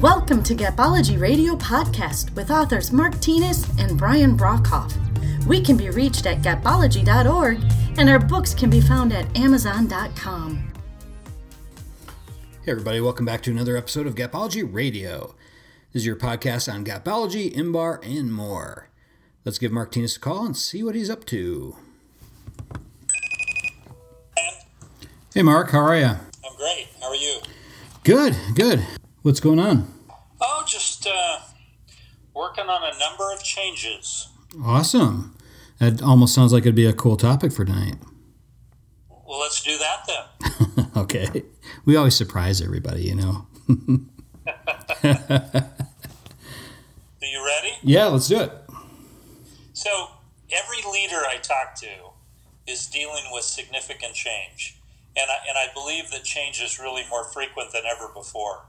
Welcome to Gapology Radio Podcast with authors Mark Tinas and Brian Brockhoff. We can be reached at gapology.org and our books can be found at amazon.com. Hey, everybody, welcome back to another episode of Gapology Radio. This is your podcast on Gapology, IMBAR, and more. Let's give Mark Tinas a call and see what he's up to. Hey, Mark, how are you? I'm great. How are you? Good, good. What's going on? Working on a number of changes. Awesome. That almost sounds like it'd be a cool topic for tonight. Well, let's do that then. okay. We always surprise everybody, you know. Are you ready? Yeah, let's do it. So, every leader I talk to is dealing with significant change. And I, and I believe that change is really more frequent than ever before.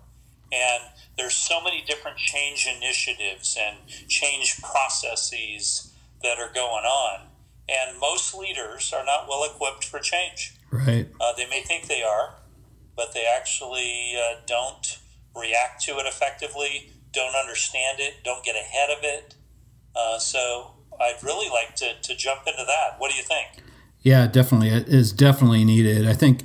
And there's so many different change initiatives and change processes that are going on. And most leaders are not well equipped for change. Right. Uh, they may think they are, but they actually uh, don't react to it effectively, don't understand it, don't get ahead of it. Uh, so I'd really like to, to jump into that. What do you think? Yeah, definitely. It is definitely needed. I think,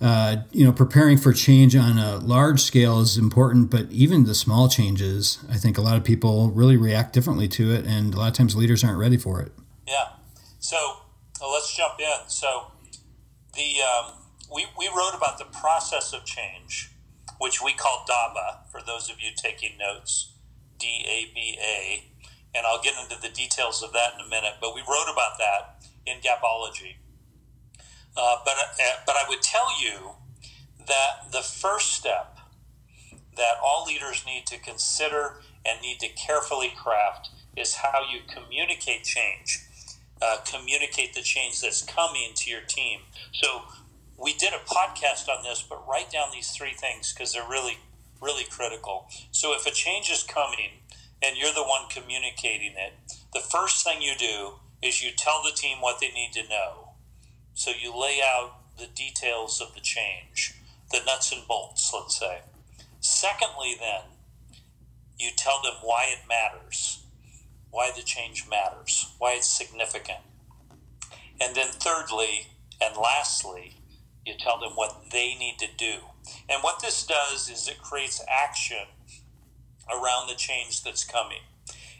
uh, you know, preparing for change on a large scale is important, but even the small changes, I think a lot of people really react differently to it, and a lot of times leaders aren't ready for it. Yeah. So uh, let's jump in. So the um, we, we wrote about the process of change, which we call DABA, for those of you taking notes, D A B A. And I'll get into the details of that in a minute, but we wrote about that in Gapology. Uh, but, uh, but I would tell you that the first step that all leaders need to consider and need to carefully craft is how you communicate change, uh, communicate the change that's coming to your team. So we did a podcast on this, but write down these three things because they're really, really critical. So if a change is coming and you're the one communicating it, the first thing you do is you tell the team what they need to know. So you lay out the details of the change, the nuts and bolts, let's say. Secondly, then, you tell them why it matters, why the change matters, why it's significant. And then, thirdly and lastly, you tell them what they need to do. And what this does is it creates action around the change that's coming.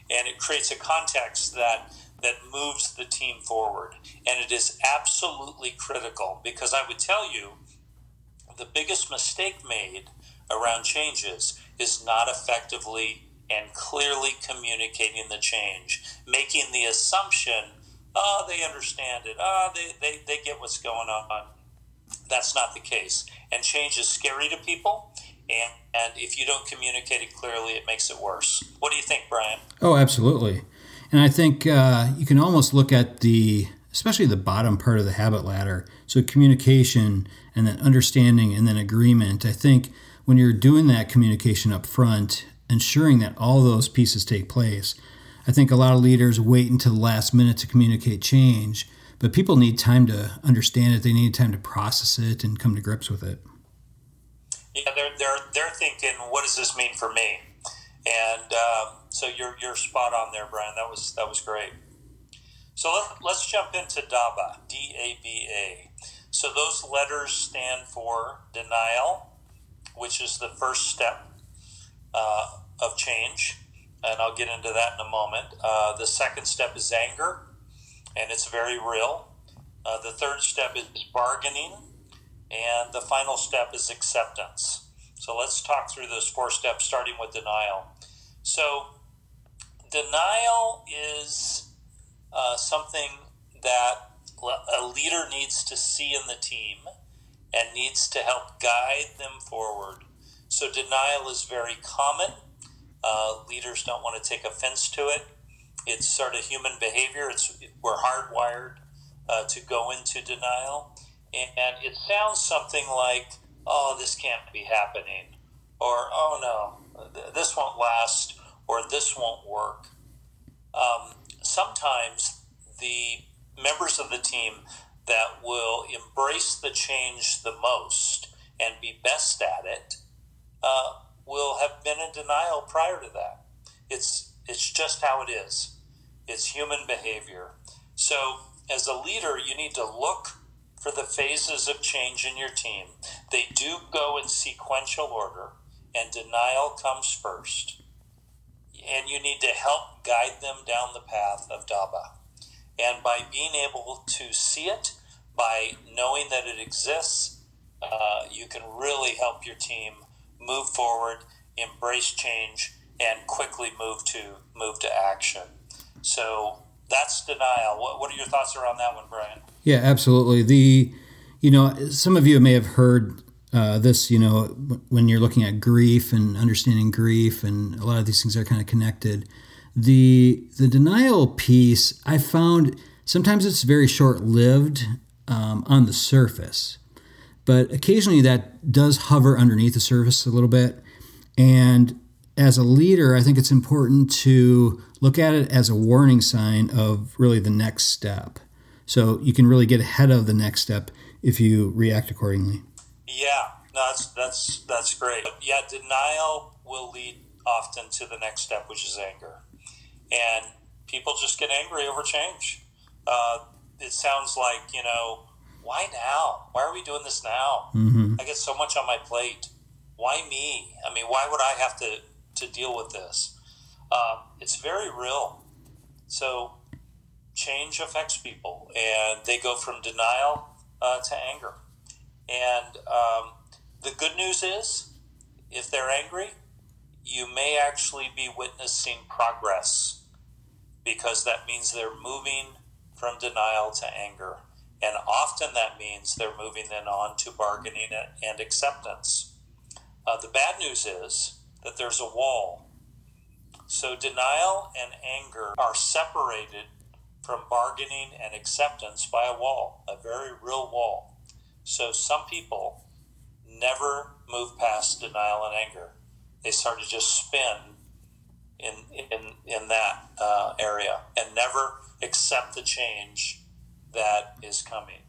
And it creates a context that that moves the team forward. And it is absolutely critical because I would tell you the biggest mistake made around changes is not effectively and clearly communicating the change, making the assumption, oh, they understand it, oh, they, they, they get what's going on. That's not the case. And change is scary to people. And, and if you don't communicate it clearly, it makes it worse. What do you think, Brian? Oh, absolutely. And I think uh, you can almost look at the, especially the bottom part of the habit ladder. So communication and then understanding and then agreement. I think when you're doing that communication up front, ensuring that all those pieces take place, I think a lot of leaders wait until the last minute to communicate change, but people need time to understand it. They need time to process it and come to grips with it. Yeah, they're, they're, they're thinking, what does this mean for me? And um, so you're you're spot on there, Brian. That was that was great. So let, let's jump into DABA, D A B A. So those letters stand for denial, which is the first step uh, of change, and I'll get into that in a moment. Uh, the second step is anger, and it's very real. Uh, the third step is bargaining, and the final step is acceptance. So let's talk through those four steps, starting with denial. So, denial is uh, something that a leader needs to see in the team and needs to help guide them forward. So, denial is very common. Uh, leaders don't want to take offense to it. It's sort of human behavior. It's we're hardwired uh, to go into denial, and it sounds something like, "Oh, this can't be happening," or "Oh no, this won't last," or "This won't work." Um, sometimes the members of the team that will embrace the change the most and be best at it uh, will have been in denial prior to that. It's it's just how it is. It's human behavior. So as a leader, you need to look for the phases of change in your team. They do go in sequential order, and denial comes first. And you need to help guide them down the path of Daba. And by being able to see it, by knowing that it exists, uh, you can really help your team move forward, embrace change, and quickly move to move to action. So that's denial. What, what are your thoughts around that one, Brian? Yeah, absolutely. The you know some of you may have heard uh, this. You know when you're looking at grief and understanding grief, and a lot of these things are kind of connected. The the denial piece I found sometimes it's very short lived um, on the surface, but occasionally that does hover underneath the surface a little bit. And as a leader, I think it's important to look at it as a warning sign of really the next step. So you can really get ahead of the next step if you react accordingly. Yeah, no, that's that's that's great. Yeah, denial will lead often to the next step, which is anger, and people just get angry over change. Uh, it sounds like you know, why now? Why are we doing this now? Mm-hmm. I get so much on my plate. Why me? I mean, why would I have to to deal with this? Uh, it's very real. So change affects people, and they go from denial uh, to anger. And um, the good news is, if they're angry, you may actually be witnessing progress because that means they're moving from denial to anger. And often that means they're moving then on to bargaining and acceptance. Uh, the bad news is that there's a wall so denial and anger are separated from bargaining and acceptance by a wall, a very real wall. So some people never move past denial and anger. They start to just spin in in in that uh, area and never accept the change that is coming.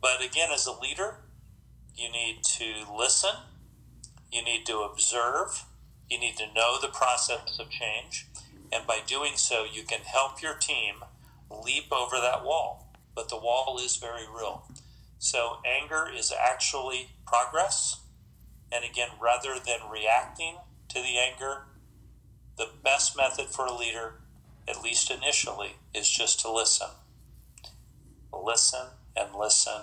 But again, as a leader, you need to listen. You need to observe you need to know the process of change. And by doing so, you can help your team leap over that wall. But the wall is very real. So anger is actually progress. And again, rather than reacting to the anger, the best method for a leader, at least initially, is just to listen. Listen and listen.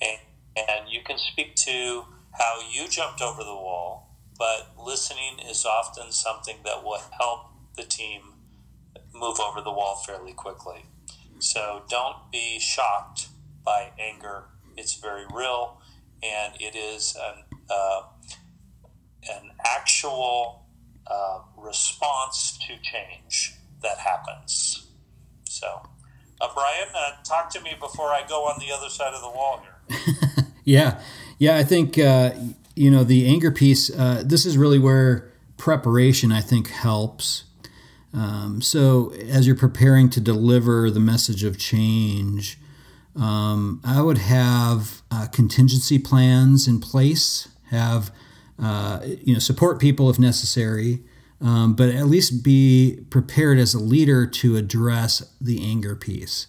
And, and you can speak to how you jumped over the wall but listening is often something that will help the team move over the wall fairly quickly. So don't be shocked by anger. It's very real, and it is an, uh, an actual uh, response to change that happens. So, uh, Brian, uh, talk to me before I go on the other side of the wall here. yeah, yeah, I think uh, you know, the anger piece, uh, this is really where preparation, I think, helps. Um, so, as you're preparing to deliver the message of change, um, I would have uh, contingency plans in place, have, uh, you know, support people if necessary, um, but at least be prepared as a leader to address the anger piece.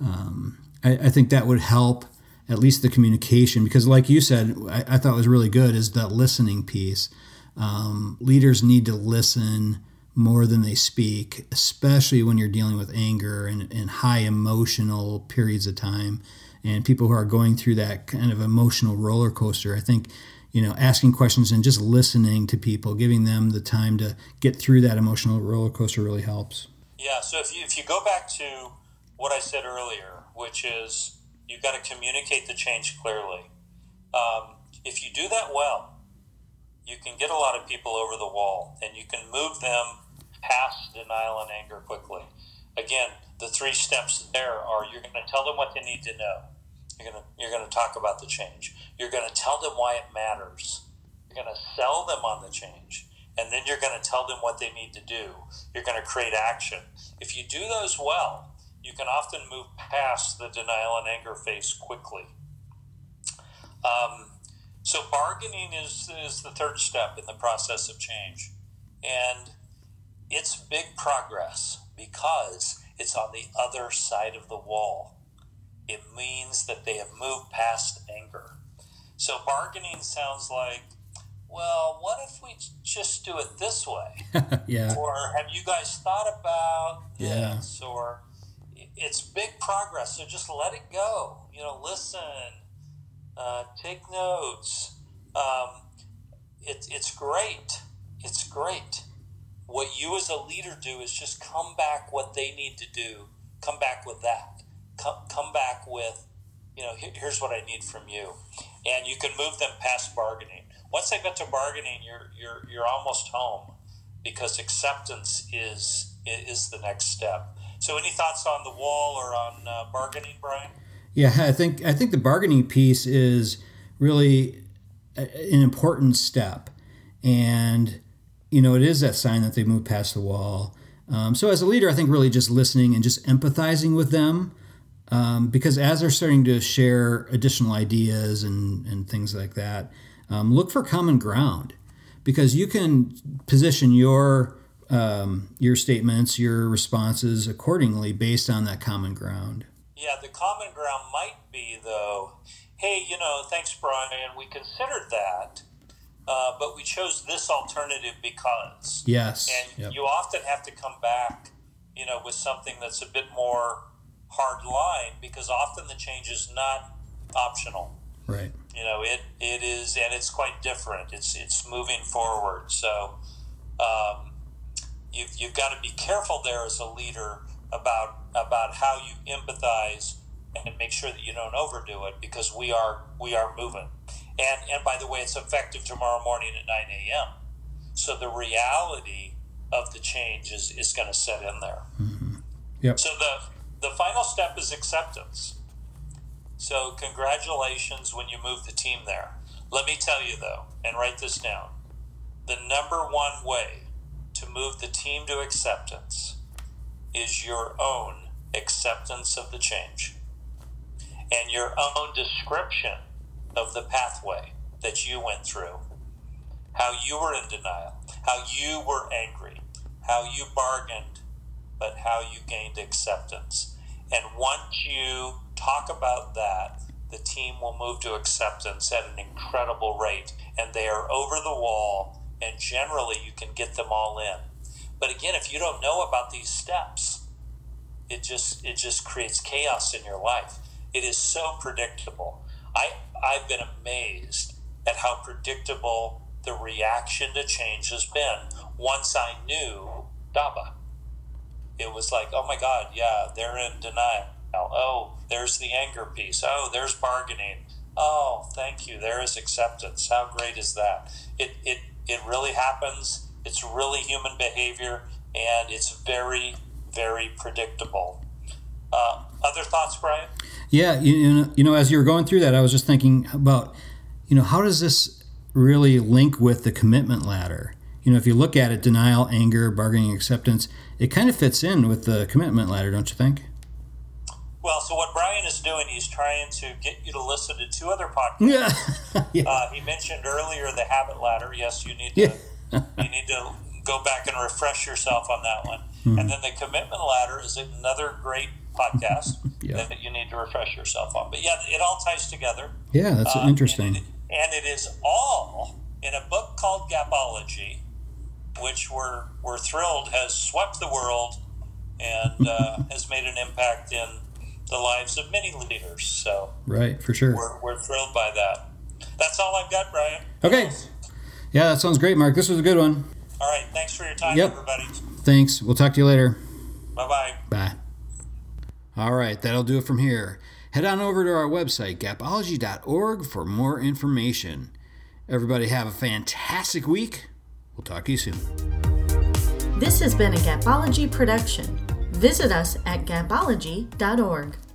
Um, I, I think that would help at least the communication because like you said i, I thought was really good is that listening piece. Um, leaders need to listen more than they speak especially when you're dealing with anger and, and high emotional periods of time. And people who are going through that kind of emotional roller coaster i think you know asking questions and just listening to people giving them the time to get through that emotional roller coaster really helps. Yeah so if you, if you go back to what i said earlier which is You've got to communicate the change clearly. Um, if you do that well, you can get a lot of people over the wall and you can move them past denial and anger quickly. Again, the three steps there are you're going to tell them what they need to know. You're going to, you're going to talk about the change. You're going to tell them why it matters. You're going to sell them on the change. And then you're going to tell them what they need to do. You're going to create action. If you do those well, you can often move past the denial and anger phase quickly. Um, so bargaining is is the third step in the process of change, and it's big progress because it's on the other side of the wall. It means that they have moved past anger. So bargaining sounds like, well, what if we just do it this way? yeah. Or have you guys thought about Yeah. this? Or it's big progress, so just let it go. You know, listen, uh, take notes. Um, it, it's great. It's great. What you as a leader do is just come back what they need to do. Come back with that. Come, come back with, you know, here, here's what I need from you. And you can move them past bargaining. Once they get to bargaining, you're, you're, you're almost home because acceptance is, is the next step. So, any thoughts on the wall or on uh, bargaining, Brian? Yeah, I think I think the bargaining piece is really a- an important step, and you know it is that sign that they moved past the wall. Um, so as a leader, I think really just listening and just empathizing with them, um, because as they're starting to share additional ideas and and things like that, um, look for common ground, because you can position your um, your statements, your responses accordingly based on that common ground. Yeah, the common ground might be, though, hey, you know, thanks, Brian, we considered that, uh, but we chose this alternative because. Yes. And Yep. you often have to come back, you know, with something that's a bit more hard line because often the change is not optional. Right. You know, it, it is, and it's quite different. It's it's moving forward. So um, you've, you've got to be careful there as a leader about about how you empathize and make sure that you don't overdo it because we are we are moving. And and by the way, it's effective tomorrow morning at nine a.m. So the reality of the change is, is going to set in there. Mm-hmm. Yep. So the the final step is acceptance. So congratulations when you move the team there. Let me tell you though, and write this down. The number one way to move the team to acceptance is your own acceptance of the change and your own description of the pathway that you went through. How you were in denial, how you were angry, how you bargained, but how you gained acceptance. And once you talk about that, the team will move to acceptance at an incredible rate, and they are over the wall, and generally you can get them all in. But again, if you don't know about these steps, it just it just creates chaos in your life. It is so predictable. I I've been amazed at how predictable the reaction to change has been once I knew DABA. It was like, oh my God, yeah, they're in denial. Oh, there's the anger piece. Oh, there's bargaining. Oh, thank you. There is acceptance. How great is that? It it it really happens. It's really human behavior, and it's very very predictable. Uh, other thoughts, Brian? Yeah, you, you know, as you were going through that, I was just thinking about, you know, how does this really link with the commitment ladder? You know, if you look at it, denial, anger, bargaining, acceptance, it kind of fits in with the commitment ladder, don't you think? Well, so what Brian is doing, he's trying to get you to listen to two other podcasts. Yeah. yeah. Uh, he mentioned earlier the habit ladder. Yes, you need to you need to go back and refresh yourself on that one. Hmm. And then the commitment ladder is another great podcast Yeah. that you need to refresh yourself on. But yeah, it all ties together. Yeah, that's Uh, interesting. And it, and it is all in a book called Gapology, which we're, we're thrilled has swept the world and uh, has made an impact in the lives of many leaders. So Right, for sure. we're, we're thrilled by that. That's all I've got, Brian. Okay. Yeah, that sounds great, Mark. This was a good one. All right. Thanks for your time, Yep. everybody. Thanks. We'll talk to you later. Bye bye. Bye. All right, that'll do it from here. Head on over to our website, gapology.org, for more information. Everybody have a fantastic week. We'll talk to you soon. This has been a Gapology production. Visit us at gapology.org.